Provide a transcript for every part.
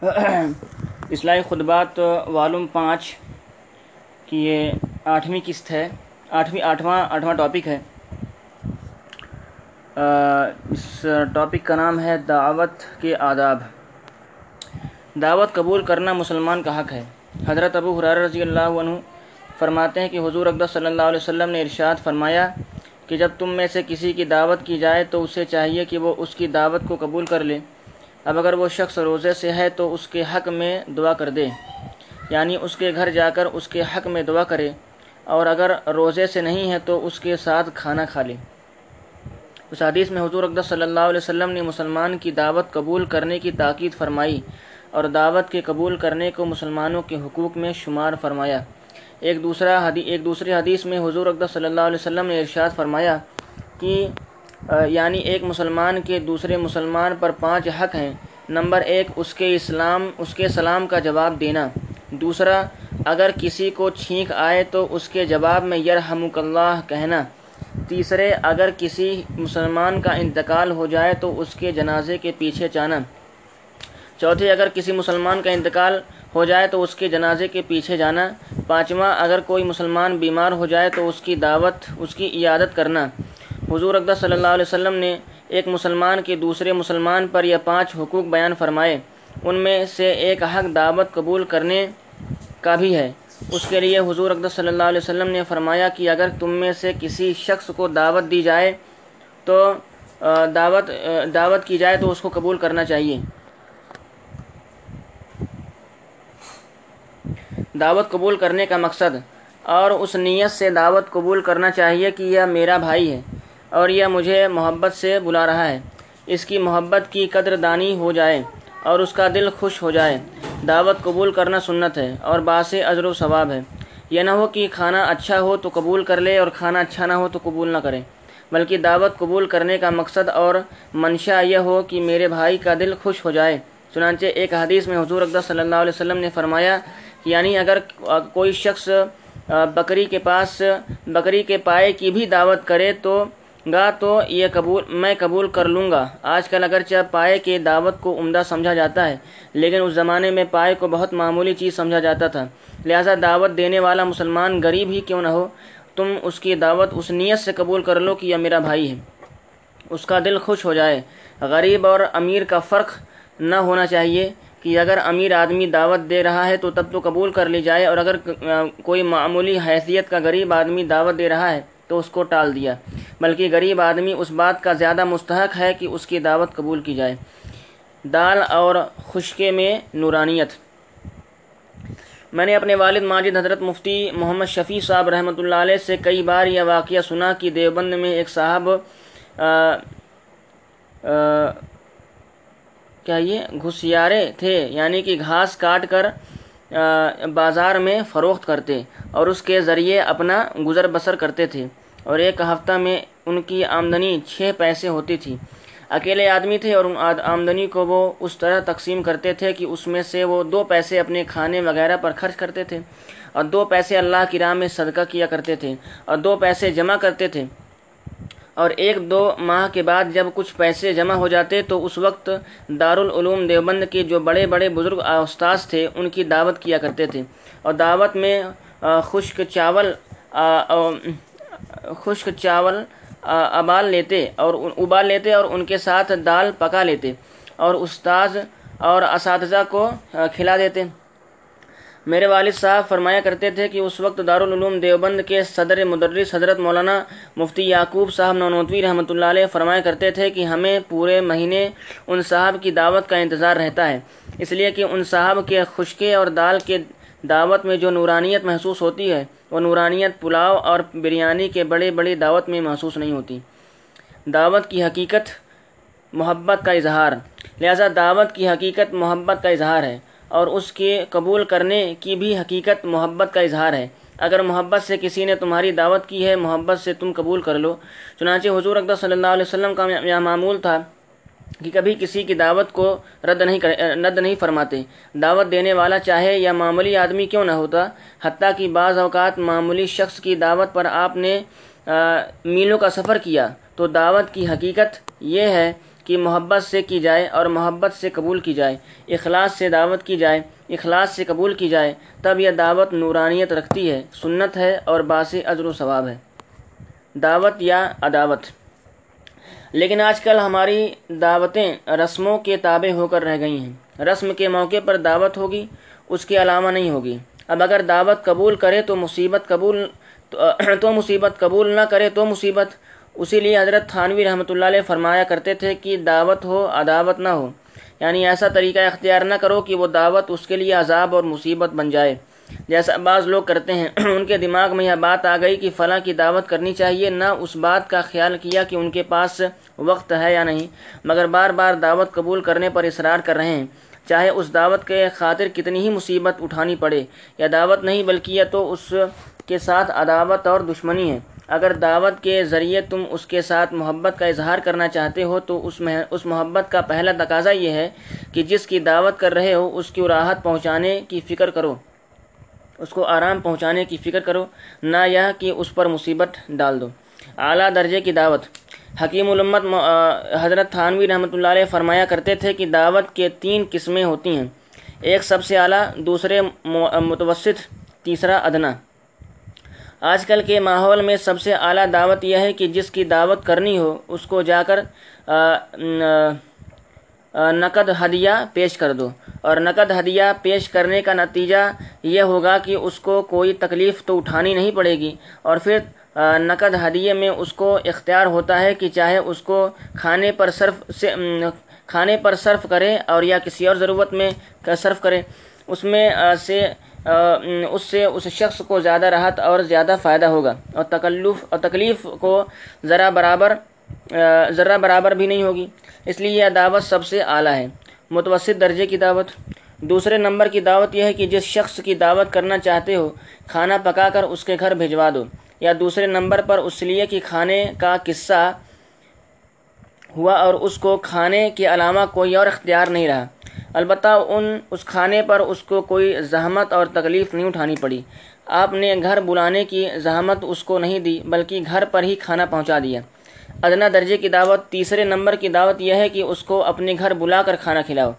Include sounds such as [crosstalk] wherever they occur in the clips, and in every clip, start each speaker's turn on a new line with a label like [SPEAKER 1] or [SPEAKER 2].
[SPEAKER 1] [coughs] اصلاحی خطبات والوم پانچ کی یہ آٹھویں قسط ہے. آٹھویں آٹھواں آٹھواں ٹاپک ہے. اس ٹاپک کا نام ہے دعوت کے آداب. دعوت قبول کرنا مسلمان کا حق ہے. حضرت ابو حرار رضی اللہ عنہ فرماتے ہیں کہ حضور اقدس صلی اللہ علیہ وسلم نے ارشاد فرمایا کہ جب تم میں سے کسی کی دعوت کی جائے تو اسے چاہیے کہ وہ اس کی دعوت کو قبول کر لے. اب اگر وہ شخص روزے سے ہے تو اس کے حق میں دعا کر دے۔ یعنی اس کے گھر جا کر اس کے حق میں دعا کرے۔ اور اگر روزے سے نہیں ہے تو اس کے ساتھ کھانا کھا لے۔ اس حدیث میں حضور اقدس صلی اللہ علیہ وسلم نے مسلمان کی دعوت قبول کرنے کی تاکید فرمائی اور دعوت کے قبول کرنے کو مسلمانوں کے حقوق میں شمار فرمایا۔ ایک دوسرا حدیث ایک دوسرے حدیث میں حضور اقدس صلی اللہ علیہ وسلم نے ارشاد فرمایا کہ یعنی ایک مسلمان کے دوسرے مسلمان پر پانچ حق ہیں۔ نمبر ایک، اس کے اسلام، اس کے سلام کا جواب دینا۔ دوسرا، اگر کسی کو چھینک آئے تو اس کے جواب میں یرحمک اللہ کہنا۔ تیسرے، اگر کسی مسلمان کا انتقال ہو جائے تو اس کے جنازے کے پیچھے جانا چوتھے، اگر کسی مسلمان کا انتقال ہو جائے تو اس کے جنازے کے پیچھے جانا۔ پانچواں، اگر کوئی مسلمان بیمار ہو جائے تو اس کی دعوت، اس کی عیادت کرنا۔ حضور اقدس صلی اللہ علیہ وسلم نے ایک مسلمان کے دوسرے مسلمان پر یہ پانچ حقوق بیان فرمائے۔ ان میں سے ایک حق دعوت قبول کرنے کا بھی ہے۔ اس کے لیے حضور اقدس صلی اللہ علیہ وسلم نے فرمایا کہ اگر تم میں سے کسی شخص کو دعوت دی جائے تو دعوت دعوت کی جائے تو اس کو قبول کرنا چاہیے۔ دعوت قبول کرنے کا مقصد اور اس نیت سے دعوت قبول کرنا چاہیے کہ یہ میرا بھائی ہے۔ اور یہ مجھے محبت سے بلا رہا ہے۔ اس کی محبت کی قدر دانی ہو جائے اور اس کا دل خوش ہو جائے۔ دعوت قبول کرنا سنت ہے اور باس اجر و ثواب ہے۔ یہ نہ ہو کہ کھانا اچھا ہو تو قبول کر لے اور کھانا اچھا نہ ہو تو قبول نہ کرے۔ بلکہ دعوت قبول کرنے کا مقصد اور منشا یہ ہو کہ میرے بھائی کا دل خوش ہو جائے۔ چنانچہ ایک حدیث میں حضور اقدس صلی اللہ علیہ وسلم نے فرمایا یعنی اگر کوئی شخص بکری کے پاس، بکری کے پائے کی بھی دعوت کرے تو گا تو یہ قبول میں قبول کر لوں گا۔ آج کل اگرچہ پائے کے دعوت کو عمدہ سمجھا جاتا ہے، لیکن اس زمانے میں پائے کو بہت معمولی چیز سمجھا جاتا تھا۔ لہٰذا دعوت دینے والا مسلمان غریب ہی کیوں نہ ہو؟ تم اس کی دعوت اس نیت سے قبول کر لو کہ یہ میرا بھائی ہے۔ اس کا دل خوش ہو جائے۔ غریب اور امیر کا فرق نہ ہونا چاہیے کہ اگر امیر آدمی دعوت دے رہا ہے تو تب تو قبول کر لی جائے، اور اگر کوئی معمولی حیثیت کا غریب آدمی دعوت دے رہا ہے تو اس کو ٹال دیا۔ بلکہ غریب آدمی اس بات کا زیادہ مستحق ہے کہ اس کی دعوت قبول کی جائے۔ دال اور خشکے میں نورانیت۔ میں نے اپنے والد ماجد حضرت مفتی محمد شفیع صاحب رحمۃ اللہ علیہ سے کئی بار یہ واقعہ سنا کہ دیوبند میں ایک صاحب کیا یہ گھسیارے تھے یعنی کہ گھاس کاٹ کر بازار میں فروخت کرتے اور اس کے ذریعے اپنا گزر بسر کرتے تھے۔ اور ایک ہفتہ میں ان کی آمدنی چھ پیسے ہوتی تھی۔ اکیلے آدمی تھے اور ان آمدنی کو وہ اس طرح تقسیم کرتے تھے کہ اس میں سے وہ دو پیسے اپنے کھانے وغیرہ پر خرچ کرتے تھے اور دو پیسے اللہ کی راہ میں صدقہ کیا کرتے تھے اور دو پیسے جمع کرتے تھے۔ اور ایک دو ماہ کے بعد جب کچھ پیسے جمع ہو جاتے تو اس وقت دارالعلوم دیوبند کے جو بڑے بڑے بزرگ استاذ تھے ان کی دعوت کیا کرتے تھے۔ اور دعوت میں خشک چاول خشک چاول ابال لیتے اور ابال لیتے اور ان کے ساتھ دال پکا لیتے اور استاذ اور اساتذہ کو کھلا دیتے۔ میرے والد صاحب فرمایا کرتے تھے کہ اس وقت دارالعلوم دیوبند کے صدر مدرس حضرت مولانا مفتی یعقوب صاحب نونوتوی رحمۃ اللہ علیہ فرمایا کرتے تھے کہ ہمیں پورے مہینے ان صاحب کی دعوت کا انتظار رہتا ہے۔ اس لیے کہ ان صاحب کے خشکے اور دال کے دعوت میں جو نورانیت محسوس ہوتی ہے وہ نورانیت پلاؤ اور بریانی کے بڑے بڑی دعوت میں محسوس نہیں ہوتی۔ دعوت کی حقیقت محبت کا اظہار۔ لہذا دعوت کی حقیقت محبت کا اظہار ہے اور اس کے قبول کرنے کی بھی حقیقت محبت کا اظہار ہے۔ اگر محبت سے کسی نے تمہاری دعوت کی ہے، محبت سے تم قبول کر لو۔ چنانچہ حضور اقدس صلی اللہ علیہ وسلم کا یہ معمول تھا۔ کہ کبھی کسی کی دعوت کو رد نہیں رد نہیں فرماتے۔ دعوت دینے والا چاہے یا معمولی آدمی کیوں نہ ہوتا، حتیٰ کہ بعض اوقات معمولی شخص کی دعوت پر آپ نے میلوں کا سفر کیا۔ تو دعوت کی حقیقت یہ ہے کہ محبت سے کی جائے اور محبت سے قبول کی جائے۔ اخلاص سے دعوت کی جائے، اخلاص سے قبول کی جائے، تب یہ دعوت نورانیت رکھتی ہے۔ سنت ہے اور باس اجر و ثواب ہے۔ دعوت یا عداوت؟ لیکن آج کل ہماری دعوتیں رسموں کے تابع ہو کر رہ گئی ہیں۔ رسم کے موقع پر دعوت ہوگی، اس کے علامہ نہیں ہوگی۔ اب اگر دعوت قبول کرے تو مصیبت قبول، تو مصیبت قبول نہ کرے تو مصیبت۔ اسی لیے حضرت تھانوی رحمۃ اللہ علیہ فرمایا کرتے تھے کہ دعوت ہو، عداوت نہ ہو۔ یعنی ایسا طریقہ اختیار نہ کرو کہ وہ دعوت اس کے لیے عذاب اور مصیبت بن جائے۔ جیسا بعض لوگ کرتے ہیں، [clears throat] ان کے دماغ میں یہ بات آ گئی کہ فلاں کی دعوت کرنی چاہیے، نہ اس بات کا خیال کیا کہ ان کے پاس وقت ہے یا نہیں، مگر بار بار دعوت قبول کرنے پر اصرار کر رہے ہیں۔ چاہے اس دعوت کے خاطر کتنی ہی مصیبت اٹھانی پڑے، یا دعوت نہیں بلکہ یا تو اس کے ساتھ عداوت اور دشمنی ہے۔ اگر دعوت کے ذریعے تم اس کے ساتھ محبت کا اظہار کرنا چاہتے ہو، تو اس میں اس محبت کا پہلا تقاضا یہ ہے کہ جس کی دعوت کر رہے ہو، اس کی راحت پہنچانے کی فکر کرو۔ اس کو آرام پہنچانے کی فکر کرو، نہ یہ کہ اس پر مصیبت ڈال دو۔ اعلیٰ درجے کی دعوت۔ حکیم الامت حضرت تھانوی رحمۃ اللہ علیہ فرمایا کرتے تھے کہ دعوت کے تین قسمیں ہوتی ہیں۔ ایک سب سے اعلیٰ، دوسرے متوسط، تیسرا ادنا۔ آج کل کے ماحول میں سب سے اعلیٰ دعوت یہ ہے کہ جس کی دعوت کرنی ہو، اس کو جا کر نقد ہدیہ پیش کر دو۔ اور نقد ہدیہ پیش کرنے کا نتیجہ یہ ہوگا کہ اس کو کوئی تکلیف تو اٹھانی نہیں پڑے گی۔ اور پھر نقد ہدیے میں اس کو اختیار ہوتا ہے کہ چاہے اس کو کھانے پر صرف سے کھانے پر صرف کرے اور یا کسی اور ضرورت میں صرف کرے۔ اس میں سے اس سے اس شخص کو زیادہ راحت اور زیادہ فائدہ ہوگا۔ اور تکلف، اور تکلیف کو ذرا برابر ذرہ برابر بھی نہیں ہوگی۔ اس لیے یہ دعوت سب سے اعلیٰ ہے۔ متوسط درجے کی دعوت۔ دوسرے نمبر کی دعوت یہ ہے کہ جس شخص کی دعوت کرنا چاہتے ہو، کھانا پکا کر اس کے گھر بھجوا دو۔ یا دوسرے نمبر پر اس لیے کہ کھانے کا قصہ ہوا اور اس کو کھانے کے علامہ کوئی اور اختیار نہیں رہا۔ البتہ ان، اس کھانے پر اس کو کوئی زحمت اور تکلیف نہیں اٹھانی پڑی۔ آپ نے گھر بلانے کی زحمت اس کو نہیں دی، بلکہ گھر پر ہی کھانا پہنچا دیا۔ ادنا درجے کی دعوت، تیسرے نمبر کی دعوت یہ ہے کہ اس کو اپنے گھر بلا کر کھانا کھلاؤ۔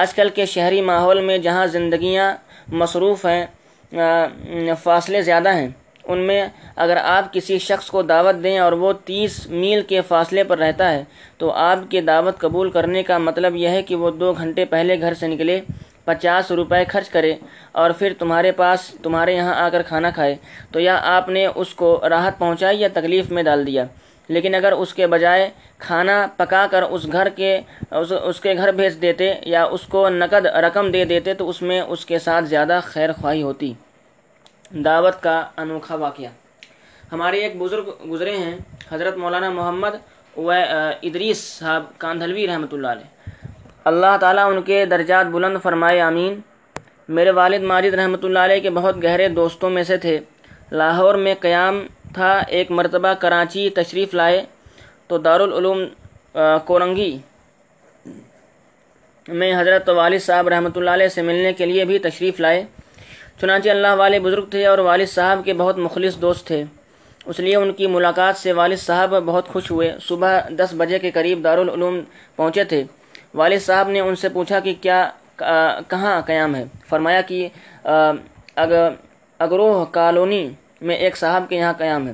[SPEAKER 1] آج کل کے شہری ماحول میں جہاں زندگیاں مصروف ہیں فاصلے زیادہ ہیں، ان میں اگر آپ کسی شخص کو دعوت دیں اور وہ تیس میل کے فاصلے پر رہتا ہے، تو آپ کے دعوت قبول کرنے کا مطلب یہ ہے کہ وہ دو گھنٹے پہلے گھر سے نکلے، پچاس روپے خرچ کرے اور پھر تمہارے پاس، تمہارے یہاں آ کر کھانا کھائے۔ تو یا آپ نے اس کو راحت پہنچائی یا تکلیف میں ڈال دیا؟ لیکن اگر اس کے بجائے کھانا پکا کر اس گھر کے، اس کے گھر بھیج دیتے یا اس کو نقد رقم دے دیتے تو اس میں اس کے ساتھ زیادہ خیر خواہی ہوتی۔ دعوت کا انوکھا واقعہ۔ ہمارے ایک بزرگ گزرے ہیں، حضرت مولانا محمد و ادریس صاحب کاندھلوی رحمۃ اللہ علیہ۔ اللہ تعالیٰ ان کے درجات بلند فرمائے امین میرے والد ماجد رحمۃ اللہ علیہ کے بہت گہرے دوستوں میں سے تھے۔ لاہور میں قیام تھا، ایک مرتبہ کراچی تشریف لائے تو دارالعلوم کورنگی میں حضرت والد صاحب رحمۃ اللہ علیہ سے ملنے کے لیے بھی تشریف لائے۔ چنانچہ اللہ والے بزرگ تھے اور والد صاحب کے بہت مخلص دوست تھے۔ اس لیے ان کی ملاقات سے والد صاحب بہت خوش ہوئے۔ صبح دس بجے کے قریب دارالعلوم پہنچے تھے۔ والد صاحب نے ان سے پوچھا کہ کیا کہاں قیام ہے؟ فرمایا کہ اگروہ کالونی میں ایک صاحب کے یہاں قیام ہے۔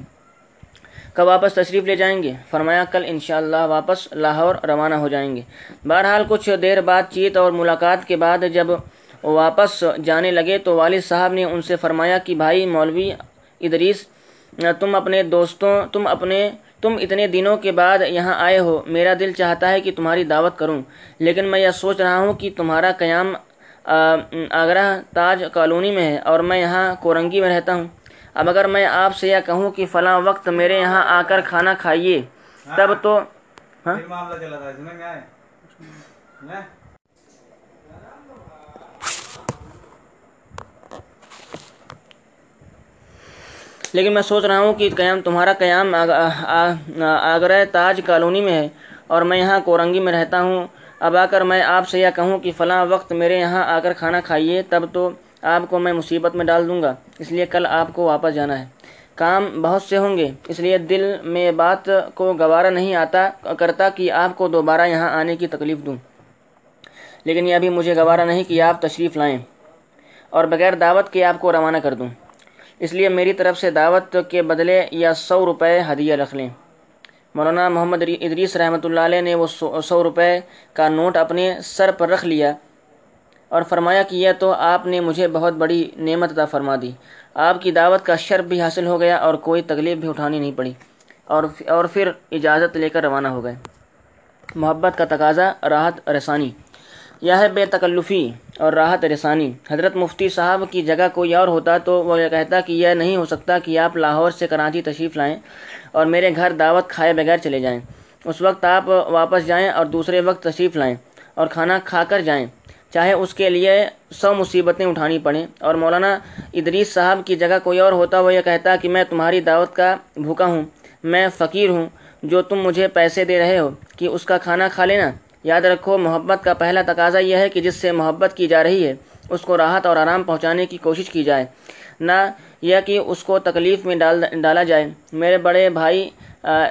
[SPEAKER 1] کب واپس تشریف لے جائیں گے؟ فرمایا، کل انشاءاللہ واپس لاہور روانہ ہو جائیں گے۔ بہرحال کچھ دیر بات چیت اور ملاقات کے بعد جب واپس جانے لگے تو والد صاحب نے ان سے فرمایا کہ، بھائی مولوی ادریس، تم اپنے دوستوں، تم اپنے، تم اتنے دنوں کے بعد یہاں آئے ہو۔ میرا دل چاہتا ہے کہ تمہاری دعوت کروں، لیکن میں یہ سوچ رہا ہوں کہ تمہارا قیام آگرہ تاج کالونی میں ہے اور میں یہاں کورنگی میں رہتا ہوں۔ اب اگر میں آپ سے یہ کہوں کہ فلاں وقت میرے یہاں آ کر کھانا کھائیے تب تو ہاں؟ لیکن میں سوچ رہا ہوں کہ قیام تمہارا قیام آگرہ تاج کالونی میں ہے اور میں یہاں کورنگی میں رہتا ہوں۔ اب آ کر میں آپ سے یہ کہوں کہ فلاں وقت میرے یہاں آ کر کھانا کھائیے تب تو آپ کو میں مصیبت میں ڈال دوں گا۔ اس لیے کل آپ کو واپس جانا ہے۔ کام بہت سے ہوں گے، اس لیے دل میں بات کو گوارا نہیں آتا کرتا کہ آپ کو دوبارہ یہاں آنے کی تکلیف دوں۔ لیکن یہ ابھی مجھے گوارا نہیں کہ آپ تشریف لائیں۔ اور بغیر دعوت کے آپ کو روانہ کر دوں۔ اس لیے میری طرف سے دعوت کے بدلے یا سو روپے ہدیہ رکھ لیں۔ مولانا محمد ادریس رحمۃ اللہ علیہ نے وہ سو روپے کا نوٹ اپنے سر پر رکھ لیا۔ اور فرمایا کہ یہ تو آپ نے مجھے بہت بڑی نعمت عطا فرما دی۔ آپ کی دعوت کا شرف بھی حاصل ہو گیا اور کوئی تکلیف بھی اٹھانی نہیں پڑی۔ اور اور پھر اجازت لے کر روانہ ہو گئے۔ محبت کا تقاضا، راحت، رسانی۔ یہ ہے بے تکلفی اور راحت، رسانی۔ حضرت مفتی صاحب کی جگہ کوئی اور ہوتا تو وہ یہ کہتا کہ یہ نہیں ہو سکتا کہ آپ لاہور سے کراچی تشریف لائیں اور میرے گھر دعوت کھائے بغیر چلے جائیں۔ اس وقت آپ واپس جائیں اور دوسرے وقت تشریف لائیں اور کھانا کھا کر جائیں۔ چاہے اس کے لیے سو مصیبتیں اٹھانی پڑیں۔ اور مولانا ادریس صاحب کی جگہ کوئی اور ہوتا وہ یہ کہتا کہ میں تمہاری دعوت کا بھوکا ہوں، میں فقیر ہوں، جو تم مجھے پیسے دے رہے ہو، کہ اس کا کھانا کھا لینا۔ یاد رکھو، محبت کا پہلا تقاضا یہ ہے کہ جس سے محبت کی جا رہی ہے، اس کو راحت اور آرام پہنچانے کی کوشش کی جائے۔ نہ یہ کہ اس کو تکلیف میں ڈال، ڈالا جائے۔ میرے بڑے بھائی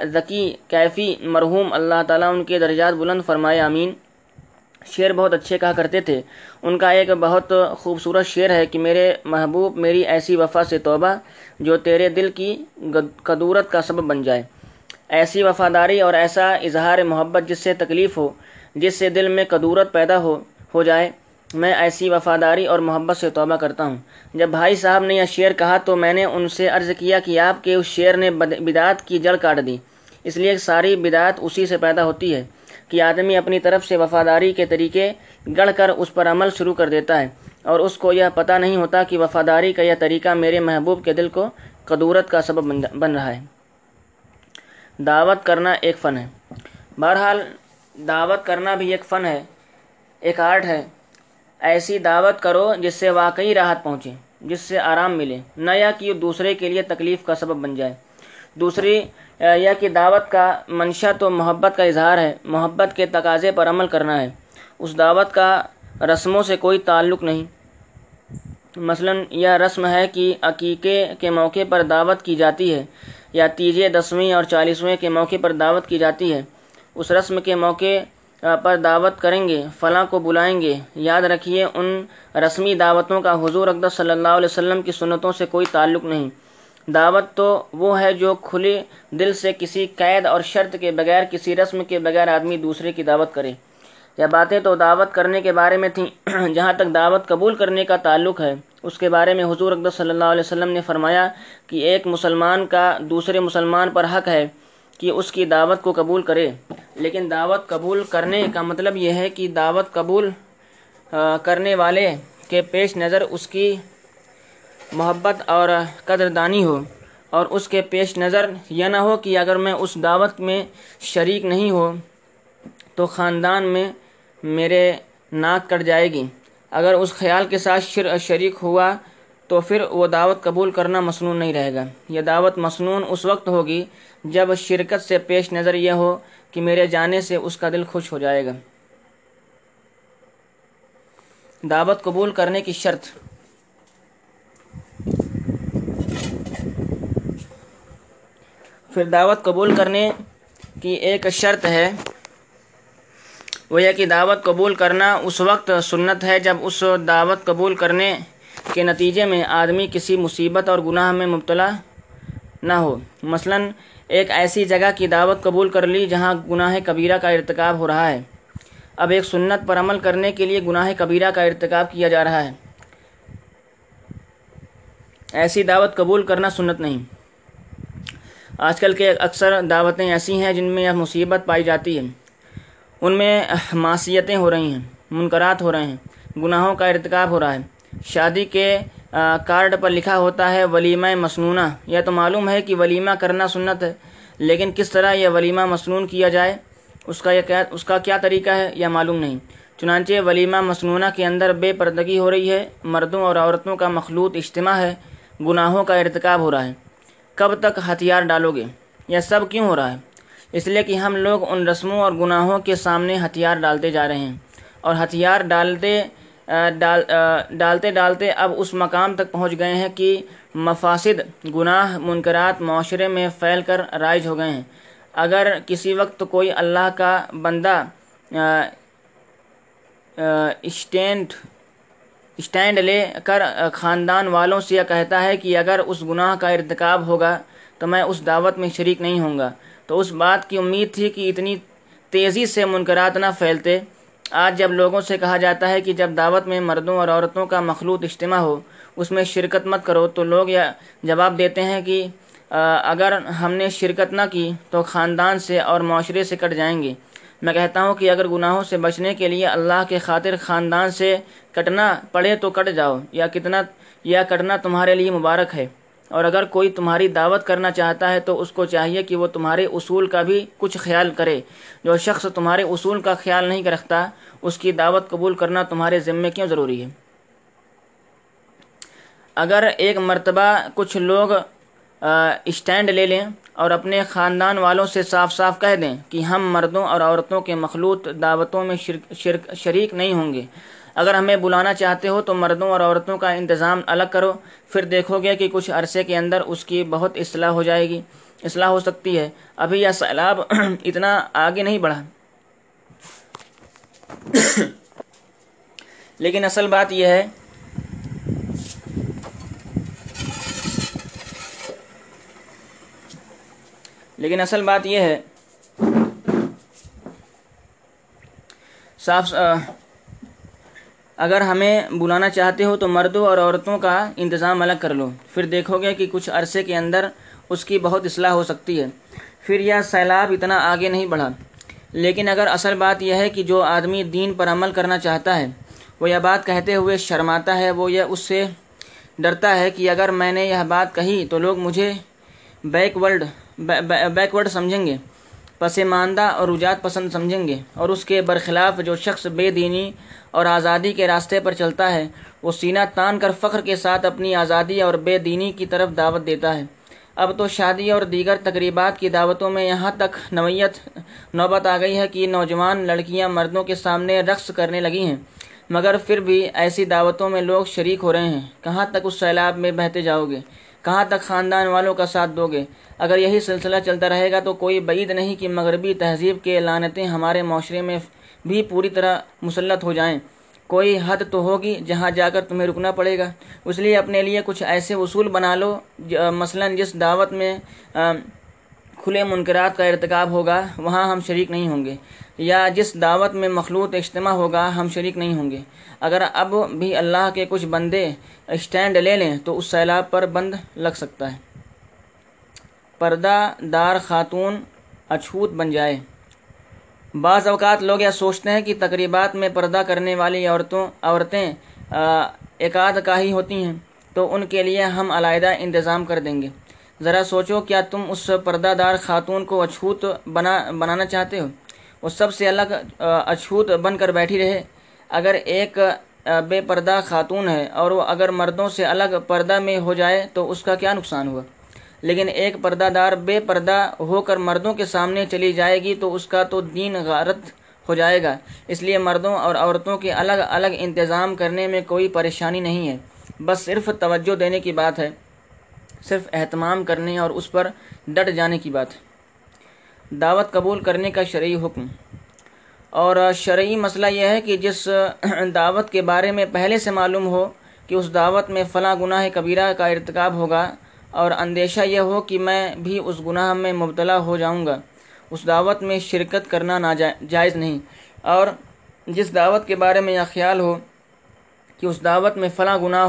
[SPEAKER 1] ذکی، کیفی، مرحوم، اللہ تعالیٰ ان کے درجات بلند فرمائے امین شعر بہت اچھے کہا کرتے تھے۔ ان کا ایک بہت خوبصورت شعر ہے کہ میرے محبوب، میری ایسی وفا سے توبہ، جو تیرے دل کی قدورت کا سبب بن جائے۔ ایسی وفاداری اور ایسا اظہار محبت جس سے تکلیف ہو، جس سے دل میں قدورت پیدا ہو ہو جائے، میں ایسی وفاداری اور محبت سے توبہ کرتا ہوں۔ جب بھائی صاحب نے یہ شعر کہا تو میں نے ان سے عرض کیا کہ آپ کے اس شعر نے بدعت کی جڑ کاٹ دی۔ اس لیے ساری بدعت اسی سے پیدا ہوتی ہے۔ کہ آدمی اپنی طرف سے وفاداری کے طریقے گڑھ کر اس پر عمل شروع کر دیتا ہے اور اس کو یہ پتہ نہیں ہوتا کہ وفاداری کا یہ طریقہ میرے محبوب کے دل کو قدورت کا سبب بن رہا ہے۔ دعوت کرنا ایک فن ہے۔ بہرحال، دعوت کرنا بھی ایک فن ہے، ایک آرٹ ہے۔ ایسی دعوت کرو جس سے واقعی راحت پہنچے، جس سے آرام ملے، نہ یا کہ دوسرے کے لیے تکلیف کا سبب بن جائے۔ دوسری یا کہ دعوت کا منشا تو محبت کا اظہار ہے، محبت کے تقاضے پر عمل کرنا ہے۔ اس دعوت کا رسموں سے کوئی تعلق نہیں۔ مثلا، یہ رسم ہے کہ عقیقے کے موقع پر دعوت کی جاتی ہے، یا تیجے، دسویں اور چالیسویں کے موقع پر دعوت کی جاتی ہے۔ اس رسم کے موقع پر دعوت کریں گے، فلاں کو بلائیں گے۔ یاد رکھیے، ان رسمی دعوتوں کا حضور اقدس صلی اللہ علیہ وسلم کی سنتوں سے کوئی تعلق نہیں۔ دعوت تو وہ ہے جو کھلے دل سے کسی قید اور شرط کے بغیر، کسی رسم کے بغیر آدمی دوسرے کی دعوت کرے۔ یہ باتیں تو دعوت کرنے کے بارے میں تھیں، [clears throat] جہاں تک دعوت قبول کرنے کا تعلق ہے۔ اس کے بارے میں حضور اقدس صلی اللہ علیہ وسلم نے فرمایا کہ ایک مسلمان کا دوسرے مسلمان پر حق ہے کہ اس کی دعوت کو قبول کرے۔ لیکن دعوت قبول کرنے کا مطلب یہ ہے کہ دعوت قبول کرنے والے کے پیش نظر اس کی محبت اور قدردانی ہو اور اس کے پیش نظر یہ نہ ہو کہ اگر میں اس دعوت میں شریک نہیں ہو تو خاندان میں میرے ناک کٹ جائے گی۔ اگر اس خیال کے ساتھ شریک ہوا تو پھر وہ دعوت قبول کرنا مصنون نہیں رہے گا۔ یہ دعوت مصنون اس وقت ہوگی جب شرکت سے پیش نظر یہ ہو کہ میرے جانے سے اس کا دل خوش ہو جائے گا۔ دعوت قبول کرنے کی شرط پھر دعوت قبول کرنے کی ایک شرط ہے۔ وہ یہ کہ دعوت قبول کرنا اس وقت سنت ہے جب اس دعوت قبول کرنے کے نتیجے میں آدمی کسی مصیبت اور گناہ میں مبتلا نہ ہو۔ مثلا ایک ایسی جگہ کی دعوت قبول کر لی جہاں گناہ کبیرہ کا ارتکاب ہو رہا ہے۔ اب ایک سنت پر عمل کرنے کے لیے گناہ کبیرہ کا ارتکاب کیا جا رہا ہے۔ ایسی دعوت قبول کرنا سنت نہیں۔ آج کل کے اکثر دعوتیں ایسی ہیں جن میں مصیبت پائی جاتی ہے۔ ان میں معصیتیں ہو رہی ہیں، منکرات ہو رہے ہیں، گناہوں کا ارتکاب ہو رہا ہے۔ شادی کے کارڈ پر لکھا ہوتا ہے ولیمہ مصنوعہ یہ تو معلوم ہے کہ ولیمہ کرنا سنت ہے، لیکن کس طرح یہ ولیمہ مصنون کیا جائے، اس کا یہ کیا، اس کا کیا طریقہ ہے، یہ معلوم نہیں۔ چنانچہ ولیمہ مصنوعہ کے اندر بے پردگی ہو رہی ہے، مردوں اور عورتوں کا مخلوط اجتماع ہے، گناہوں کا ارتکاب ہو رہا ہے۔ کب تک ہتھیار ڈالو گے؟ یہ سب کیوں ہو رہا ہے؟ اس لیے کہ ہم لوگ ان رسموں اور گناہوں کے سامنے ہتھیار ڈالتے جا رہے ہیں اور ہتھیار ڈالتے ڈال ڈالتے ڈالتے اب اس مقام تک پہنچ گئے ہیں کہ مفاسد، گناہ، منکرات، معاشرے میں پھیل کر رائج ہو گئے ہیں۔ اگر کسی وقت کوئی اللہ کا بندہ اسٹینڈ اسٹینڈ لے کر خاندان والوں سے یہ کہتا ہے کہ اگر اس گناہ کا ارتکاب ہوگا تو میں اس دعوت میں شریک نہیں ہوں گا۔ تو اس بات کی امید تھی کہ اتنی تیزی سے منکرات نہ پھیلتے۔ آج جب لوگوں سے کہا جاتا ہے کہ جب دعوت میں مردوں اور عورتوں کا مخلوط اجتماع ہو، اس میں شرکت مت کرو۔ تو لوگ یہ جواب دیتے ہیں کہ اگر ہم نے شرکت نہ کی تو خاندان سے اور معاشرے سے کٹ جائیں گے۔ میں کہتا ہوں کہ اگر گناہوں سے بچنے کے لیے اللہ کے خاطر خاندان سے کٹنا پڑے تو کٹ جاؤ، یا کتنا، یا کٹنا تمہارے لیے مبارک ہے۔ اور اگر کوئی تمہاری دعوت کرنا چاہتا ہے تو اس کو چاہیے کہ وہ تمہارے اصول کا بھی کچھ خیال کرے۔ جو شخص تمہارے اصول کا خیال نہیں رکھتا، اس کی دعوت قبول کرنا تمہارے ذمے کیوں ضروری ہے؟ اگر ایک مرتبہ کچھ لوگ اسٹینڈ لے لیں اور اپنے خاندان والوں سے صاف صاف کہہ دیں کہ ہم مردوں اور عورتوں کے مخلوط دعوتوں میں شرک شریک نہیں ہوں گے۔ اگر ہمیں بلانا چاہتے ہو تو مردوں اور عورتوں کا انتظام الگ کرو۔ پھر دیکھو گے کہ کچھ عرصے کے اندر اس کی بہت اصلاح ہو جائے گی۔ اصلاح ہو سکتی ہے۔ ابھی یہ سیلاب [clears throat] اتنا آگے نہیں بڑھا۔ [clears throat] لیکن اصل بات یہ ہے لیکن اصل بات یہ ہے، صاف اگر ہمیں بلانا چاہتے ہو تو مردوں اور عورتوں کا انتظام الگ کر لو۔ پھر دیکھو گے کہ کچھ عرصے کے اندر اس کی بہت اصلاح ہو سکتی ہے۔ پھر یہ سیلاب اتنا آگے نہیں بڑھا۔ لیکن اگر اصل بات یہ ہے کہ جو آدمی دین پر عمل کرنا چاہتا ہے، وہ یہ بات کہتے ہوئے شرماتا ہے، وہ یہ اس سے ڈرتا ہے کہ اگر میں نے یہ بات کہی تو لوگ مجھے بیک ورڈ بیکورڈ سمجھیں گے، پسماندہ اور رجحات پسند سمجھیں گے، اور اس کے برخلاف جو شخص بے دینی اور آزادی کے راستے پر چلتا ہے، وہ سینہ تان کر فخر کے ساتھ اپنی آزادی اور بے دینی کی طرف دعوت دیتا ہے۔ اب تو شادی اور دیگر تقریبات کی دعوتوں میں یہاں تک نوعیت نوبت آ گئی ہے کہ نوجوان لڑکیاں مردوں کے سامنے رقص کرنے لگی ہیں۔ مگر پھر بھی ایسی دعوتوں میں لوگ شریک ہو رہے ہیں۔ کہاں تک اس سیلاب میں بہتے جاؤ گے؟ کہاں تک خاندان والوں کا ساتھ دو گے؟ اگر یہی سلسلہ چلتا رہے گا تو کوئی بعید نہیں کہ مغربی تہذیب کے لانتیں ہمارے معاشرے میں بھی پوری طرح مسلط ہو جائیں۔ کوئی حد تو ہوگی جہاں جا کر تمہیں رکنا پڑے گا۔ اس لیے اپنے لیے کچھ ایسے اصول بنا لو مثلا جس دعوت میں کھلے منکرات کا ارتکاب ہوگا، وہاں ہم شریک نہیں ہوں گے۔ یا جس دعوت میں مخلوط اجتماع ہوگا، ہم شریک نہیں ہوں گے۔ اگر اب بھی اللہ کے کچھ بندے اسٹینڈ لے لیں، تو اس سیلاب پر بند لگ سکتا ہے۔ پردہ دار خاتون اچھوت بن جائے۔ بعض اوقات لوگ یہ سوچتے ہیں کہ تقریبات میں پردہ کرنے والی عورتوں، عورتیں ایکاد کا ہی ہوتی ہیں، تو ان کے لیے ہم علیحدہ انتظام کر دیں گے۔ ذرا سوچو، کیا تم اس پردہ دار خاتون کو اچھوت بنا، بنانا چاہتے ہو؟ وہ سب سے الگ اچھوت بن کر بیٹھی رہے۔ اگر ایک بے پردہ خاتون ہے اور وہ اگر مردوں سے الگ پردہ میں ہو جائے تو اس کا کیا نقصان ہوا؟ لیکن ایک پردہ دار بے پردہ ہو کر مردوں کے سامنے چلی جائے گی تو اس کا تو دین غارت ہو جائے گا۔ اس لیے مردوں اور عورتوں کے الگ الگ انتظام کرنے میں کوئی پریشانی نہیں ہے۔ بس صرف توجہ دینے کی بات ہے، صرف اہتمام کرنے اور اس پر ڈٹ جانے کی بات ہے۔ دعوت قبول کرنے کا شرعی حکم۔ اور شرعی مسئلہ یہ ہے کہ جس [clears throat] دعوت کے بارے میں پہلے سے معلوم ہو کہ اس دعوت میں فلاں گناہ کبیرہ کا ارتکاب ہوگا، اور اندیشہ یہ ہو کہ میں بھی اس گناہ میں مبتلا ہو جاؤں گا۔ اس دعوت میں شرکت کرنا ناجائز نہیں۔ اور جس دعوت کے بارے میں یہ خیال ہو کہ اس دعوت میں فلاں گناہ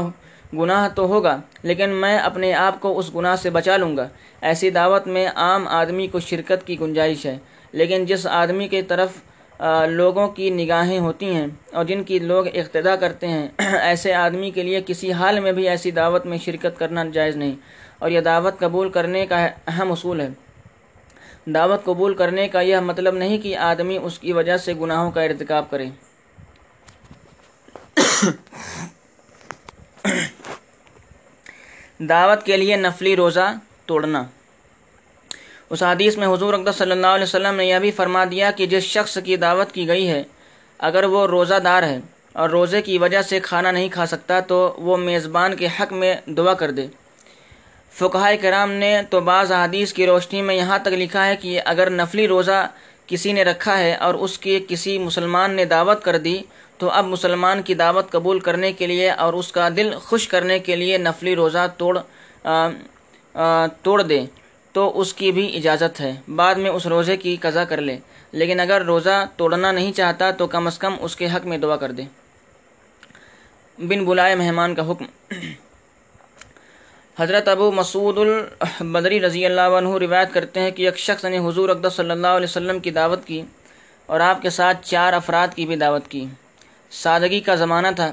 [SPEAKER 1] گناہ تو ہوگا، لیکن میں اپنے آپ کو اس گناہ سے بچا لوں گا۔ ایسی دعوت میں عام آدمی کو شرکت کی گنجائش ہے، لیکن جس آدمی کی طرف لوگوں کی نگاہیں ہوتی ہیں اور جن کی لوگ اقتدا کرتے ہیں، [clears throat] ایسے آدمی کے لیے کسی حال میں بھی ایسی دعوت میں شرکت کرنا جائز نہیں۔ اور یہ دعوت قبول کرنے کا اہم اصول ہے۔ دعوت قبول کرنے کا یہ مطلب نہیں کہ آدمی اس کی وجہ سے گناہوں کا ارتکاب کرے۔ [coughs] دعوت کے لیے نفلی روزہ توڑنا۔ اس حدیث میں حضور اقدس صلی اللہ علیہ وسلم نے یہ بھی فرما دیا کہ جس شخص کی دعوت کی گئی ہے، اگر وہ روزہ دار ہے اور روزے کی وجہ سے کھانا نہیں کھا سکتا، تو وہ میزبان کے حق میں دعا کر دے۔ فقہ کرام نے تو بعض احادیث کی روشنی میں یہاں تک لکھا ہے کہ اگر نفلی روزہ کسی نے رکھا ہے اور اس کی کسی مسلمان نے دعوت کر دی تو اب مسلمان کی دعوت قبول کرنے کے لیے اور اس کا دل خوش کرنے کے لیے نفلی روزہ توڑ توڑ دے تو اس کی بھی اجازت ہے۔ بعد میں اس روزے کی قضا کر لے۔ لیکن اگر روزہ توڑنا نہیں چاہتا تو کم از کم اس کے حق میں دعا کر دے۔ بن بلائے مہمان کا حکم۔ حضرت ابو مسعود البدری رضی اللہ عنہ روایت کرتے ہیں کہ ایک شخص نے حضور اقدس صلی اللہ علیہ وسلم کی دعوت کی اور آپ کے ساتھ چار افراد کی بھی دعوت کی۔ سادگی کا زمانہ تھا۔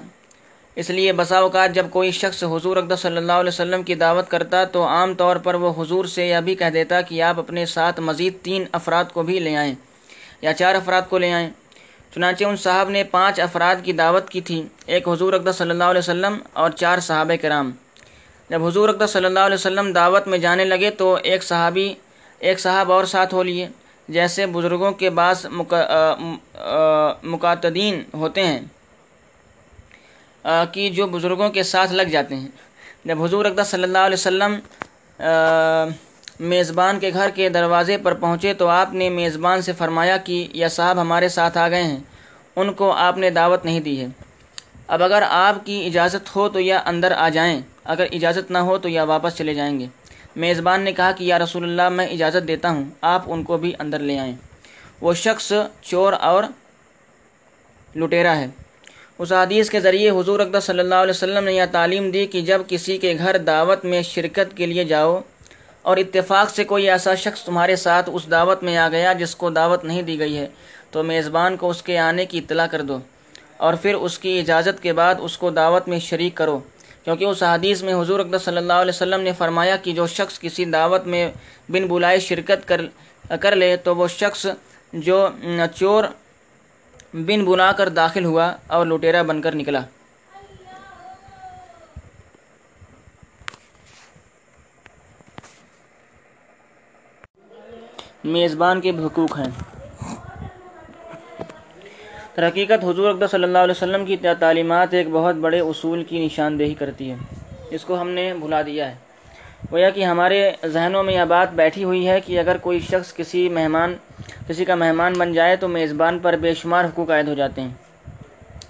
[SPEAKER 1] اس لیے بسا اوقات جب کوئی شخص حضور اقدس صلی اللہ علیہ وسلم کی دعوت کرتا تو عام طور پر وہ حضور سے یہ بھی کہہ دیتا کہ آپ اپنے ساتھ مزید تین افراد کو بھی لے آئیں یا چار افراد کو لے آئیں۔ چنانچہ ان صاحب نے پانچ افراد کی دعوت کی تھی، ایک حضور اقدس صلی اللہ علیہ وسلم اور چار صحابہ کرام۔ جب حضور اقدس صلی اللہ علیہ وسلم دعوت میں جانے لگے تو ایک صحابی، ایک صاحب اور ساتھ ہو لیے۔ جیسے بزرگوں کے بعض مقاتدین ہوتے ہیں کہ جو بزرگوں کے ساتھ لگ جاتے ہیں۔ جب حضور اقدس صلی اللہ علیہ وسلم میزبان کے گھر کے دروازے پر پہنچے تو آپ نے میزبان سے فرمایا کہ یہ صاحب ہمارے ساتھ آ گئے ہیں، ان کو آپ نے دعوت نہیں دی ہے۔ اب اگر آپ کی اجازت ہو تو یا اندر آ جائیں، اگر اجازت نہ ہو تو یا واپس چلے جائیں گے۔ میزبان نے کہا کہ یا رسول اللہ، میں اجازت دیتا ہوں، آپ ان کو بھی اندر لے آئیں۔ وہ شخص چور اور لٹیرا ہے۔ اس حدیث کے ذریعے حضور اقدس صلی اللہ علیہ وسلم نے یہ تعلیم دی کہ جب کسی کے گھر دعوت میں شرکت کے لیے جاؤ اور اتفاق سے کوئی ایسا شخص تمہارے ساتھ اس دعوت میں آ گیا جس کو دعوت نہیں دی گئی ہے، تو میزبان کو اس کے آنے کی اطلاع کر دو اور پھر اس کی اجازت کے بعد اس کو دعوت میں شریک کرو۔ کیونکہ اس حدیث میں حضور اقدس صلی اللہ علیہ وسلم نے فرمایا کہ جو شخص کسی دعوت میں بن بلائے شرکت کر کر لے، تو وہ شخص جو چور بن بنا کر داخل ہوا اور لٹیرا بن کر نکلا۔ میزبان کے حقوق ہیں۔ حقیقت حضور صلی اللہ علیہ وسلم کی تعلیمات ایک بہت بڑے اصول کی نشاندہی کرتی ہے اس کو ہم نے بھلا دیا ہے۔ گویا کہ ہمارے ذہنوں میں یہ بات بیٹھی ہوئی ہے کہ اگر کوئی شخص کسی مہمان، کسی کا مہمان بن جائے تو میزبان پر بے شمار حقوق عائد ہو جاتے ہیں۔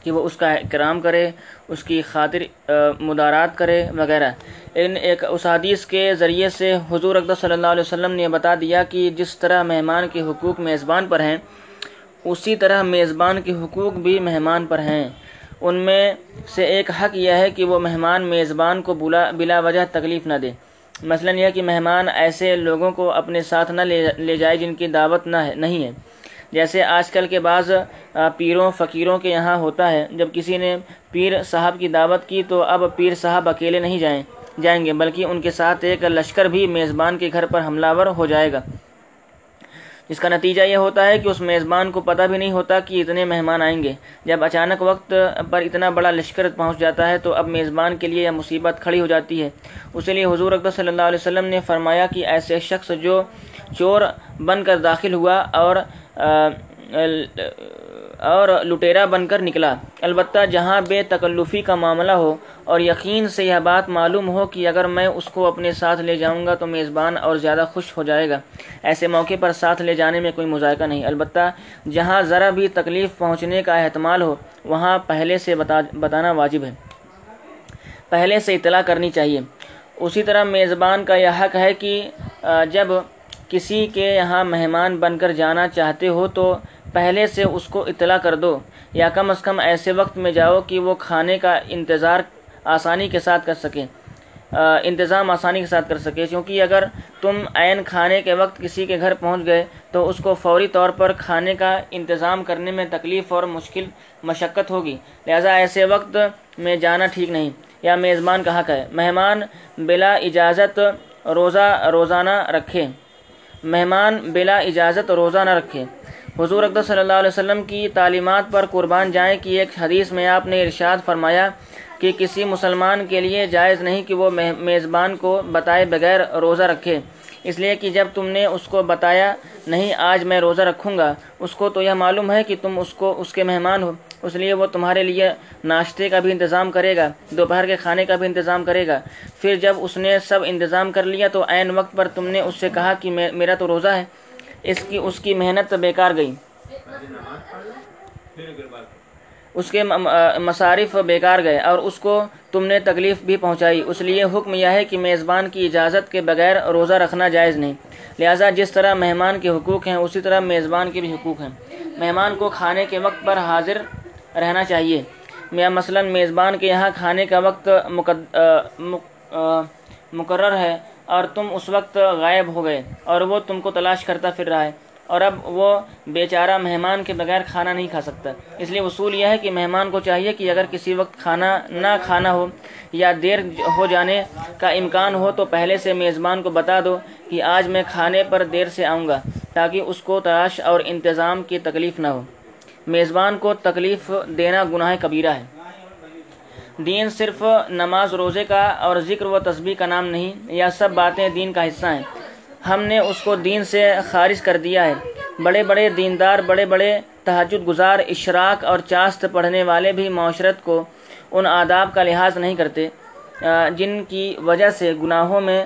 [SPEAKER 1] کہ وہ اس کا اکرام کرے، اس کی خاطر مدارات کرے وغیرہ۔ ان ایک اس حدیث کے ذریعے سے حضور اقدس صلی اللہ علیہ وسلم نے بتا دیا کہ جس طرح مہمان کے حقوق میزبان پر ہیں اسی طرح میزبان کے حقوق بھی مہمان پر ہیں۔ ان میں سے ایک حق یہ ہے کہ وہ مہمان میزبان کو بلا بلا وجہ تکلیف نہ دے۔ مثلا یہ کہ مہمان ایسے لوگوں کو اپنے ساتھ نہ لے لے جائے جن کی دعوت نہ ہے نہیں ہے۔ جیسے آج کل کے بعض پیروں، فقیروں کے یہاں ہوتا ہے، جب کسی نے پیر صاحب کی دعوت کی تو اب پیر صاحب اکیلے نہیں جائیں جائیں گے، بلکہ ان کے ساتھ ایک لشکر بھی میزبان کے گھر پر حملہ ور ہو جائے گا۔ اس کا نتیجہ یہ ہوتا ہے کہ اس میزبان کو پتہ بھی نہیں ہوتا کہ اتنے مہمان آئیں گے۔ جب اچانک وقت پر اتنا بڑا لشکر پہنچ جاتا ہے تو اب میزبان کے لیے یہ مصیبت کھڑی ہو جاتی ہے۔ اسی لیے حضور اکبر صلی اللہ علیہ وسلم نے فرمایا کہ ایسے شخص جو چور بن کر داخل ہوا اور اور لٹیرا بن کر نکلا۔ البتہ جہاں بے تکلفی کا معاملہ ہو اور یقین سے یہ بات معلوم ہو کہ اگر میں اس کو اپنے ساتھ لے جاؤں گا تو میزبان اور زیادہ خوش ہو جائے گا۔ ایسے موقع پر ساتھ لے جانے میں کوئی مذائقہ نہیں۔ البتہ جہاں ذرا بھی تکلیف پہنچنے کا احتمال ہو، وہاں پہلے سے بتا بتانا واجب ہے۔ پہلے سے اطلاع کرنی چاہیے۔ اسی طرح میزبان کا یہ حق ہے کہ جب کسی کے یہاں مہمان بن کر جانا چاہتے ہو تو پہلے سے اس کو اطلاع کر دو، یا کم از کم ایسے وقت میں جاؤ کہ وہ کھانے کا انتظار آسانی کے ساتھ کر سکیں انتظام آسانی کے ساتھ کر سکے، کیونکہ اگر تم عین کھانے کے وقت کسی کے گھر پہنچ گئے تو اس کو فوری طور پر کھانے کا انتظام کرنے میں تکلیف اور مشکل مشقت ہوگی۔ لہذا ایسے وقت میں جانا ٹھیک نہیں، یا میزبان کا حق ہے۔ مہمان بلا اجازت روزہ روزانہ رکھے۔ مہمان بلا اجازت روزہ نہ رکھے۔ حضور اقدس صلی اللہ علیہ وسلم کی تعلیمات پر قربان جائیں کہ ایک حدیث میں آپ نے ارشاد فرمایا کہ کسی مسلمان کے لیے جائز نہیں کہ وہ میزبان کو بتائے بغیر روزہ رکھے۔ اس لیے کہ جب تم نے اس کو بتایا، نہیں، آج میں روزہ رکھوں گا، اس کو تو یہ معلوم ہے کہ تم اس کو، اس کے مہمان ہو، اس لیے وہ تمہارے لیے ناشتے کا بھی انتظام کرے گا، دوپہر کے کھانے کا بھی انتظام کرے گا۔ پھر جب اس نے سب انتظام کر لیا تو عین وقت پر تم نے اس سے کہا کہ میرا تو روزہ ہے۔ اس کی اس کی محنت بیکار گئی۔ اس کے مصارف بیکار گئے اور اس کو تم نے تکلیف بھی پہنچائی۔ اس لیے حکم یہ ہے کہ میزبان کی اجازت کے بغیر روزہ رکھنا جائز نہیں۔ لہٰذا جس طرح مہمان کے حقوق ہیں، اسی طرح میزبان کے بھی حقوق ہیں۔ مہمان کو کھانے کے وقت پر حاضر رہنا چاہیے۔ میں مثلا میزبان کے یہاں کھانے کا وقت مقرر ہے۔ اور تم اس وقت غائب ہو گئے اور وہ تم کو تلاش کرتا پھر رہا ہے۔ اور اب وہ بیچارہ مہمان کے بغیر کھانا نہیں کھا سکتا۔ اس لیے اصول یہ ہے کہ مہمان کو چاہیے کہ اگر کسی وقت کھانا نہ کھانا ہو یا دیر ہو جانے کا امکان ہو تو پہلے سے میزبان کو بتا دو کہ آج میں کھانے پر دیر سے آؤں گا تاکہ اس کو تلاش اور انتظام کی تکلیف نہ ہو۔ میزبان کو تکلیف دینا گناہ کبیرہ ہے۔ دین صرف نماز روزے کا اور ذکر و تسبیح کا نام نہیں، یا سب باتیں دین کا حصہ ہیں۔ ہم نے اس کو دین سے خارج کر دیا ہے۔ بڑے بڑے دیندار، بڑے بڑے تہجد گزار، اشراق اور چاست پڑھنے والے بھی معاشرت کو ان آداب کا لحاظ نہیں کرتے جن کی وجہ سے گناہوں میں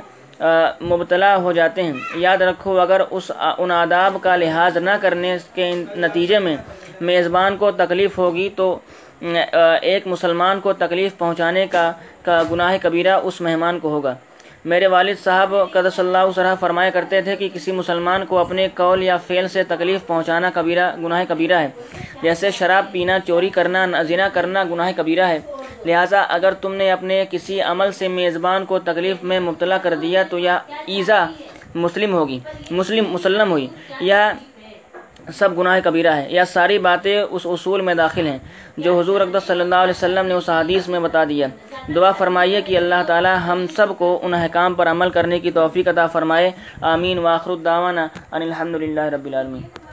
[SPEAKER 1] مبتلا ہو جاتے ہیں۔ یاد رکھو، اگر اس ان آداب کا لحاظ نہ کرنے کے نتیجے میں میزبان کو تکلیف ہوگی تو ایک مسلمان کو تکلیف پہنچانے کا کا گناہ کبیرہ اس مہمان کو ہوگا۔ میرے والد صاحب قدس اللہ سرح فرمایا کرتے تھے کہ کسی مسلمان کو اپنے قول یا فعل سے تکلیف پہنچانا کبیرہ، گناہ کبیرہ ہے۔ جیسے شراب پینا، چوری کرنا زنا کرنا گناہ کبیرہ ہے۔ لہٰذا اگر تم نے اپنے کسی عمل سے میزبان کو تکلیف میں مبتلا کر دیا تو یا ایزا مسلم ہوگی، مسلم مسلم ہوئی۔ یا سب گناہ کبیرہ ہے، یا ساری باتیں اس اصول میں داخل ہیں، جو حضور اقدس صلی اللہ علیہ وسلم نے اس حدیث میں بتا دیا۔ دعا فرمائیے کہ اللہ تعالی ہم سب کو ان احکام پر عمل کرنے کی توفیق عطا فرمائے۔ آمین۔ واخر الدعوانا ان الحمد للہ رب العالمین۔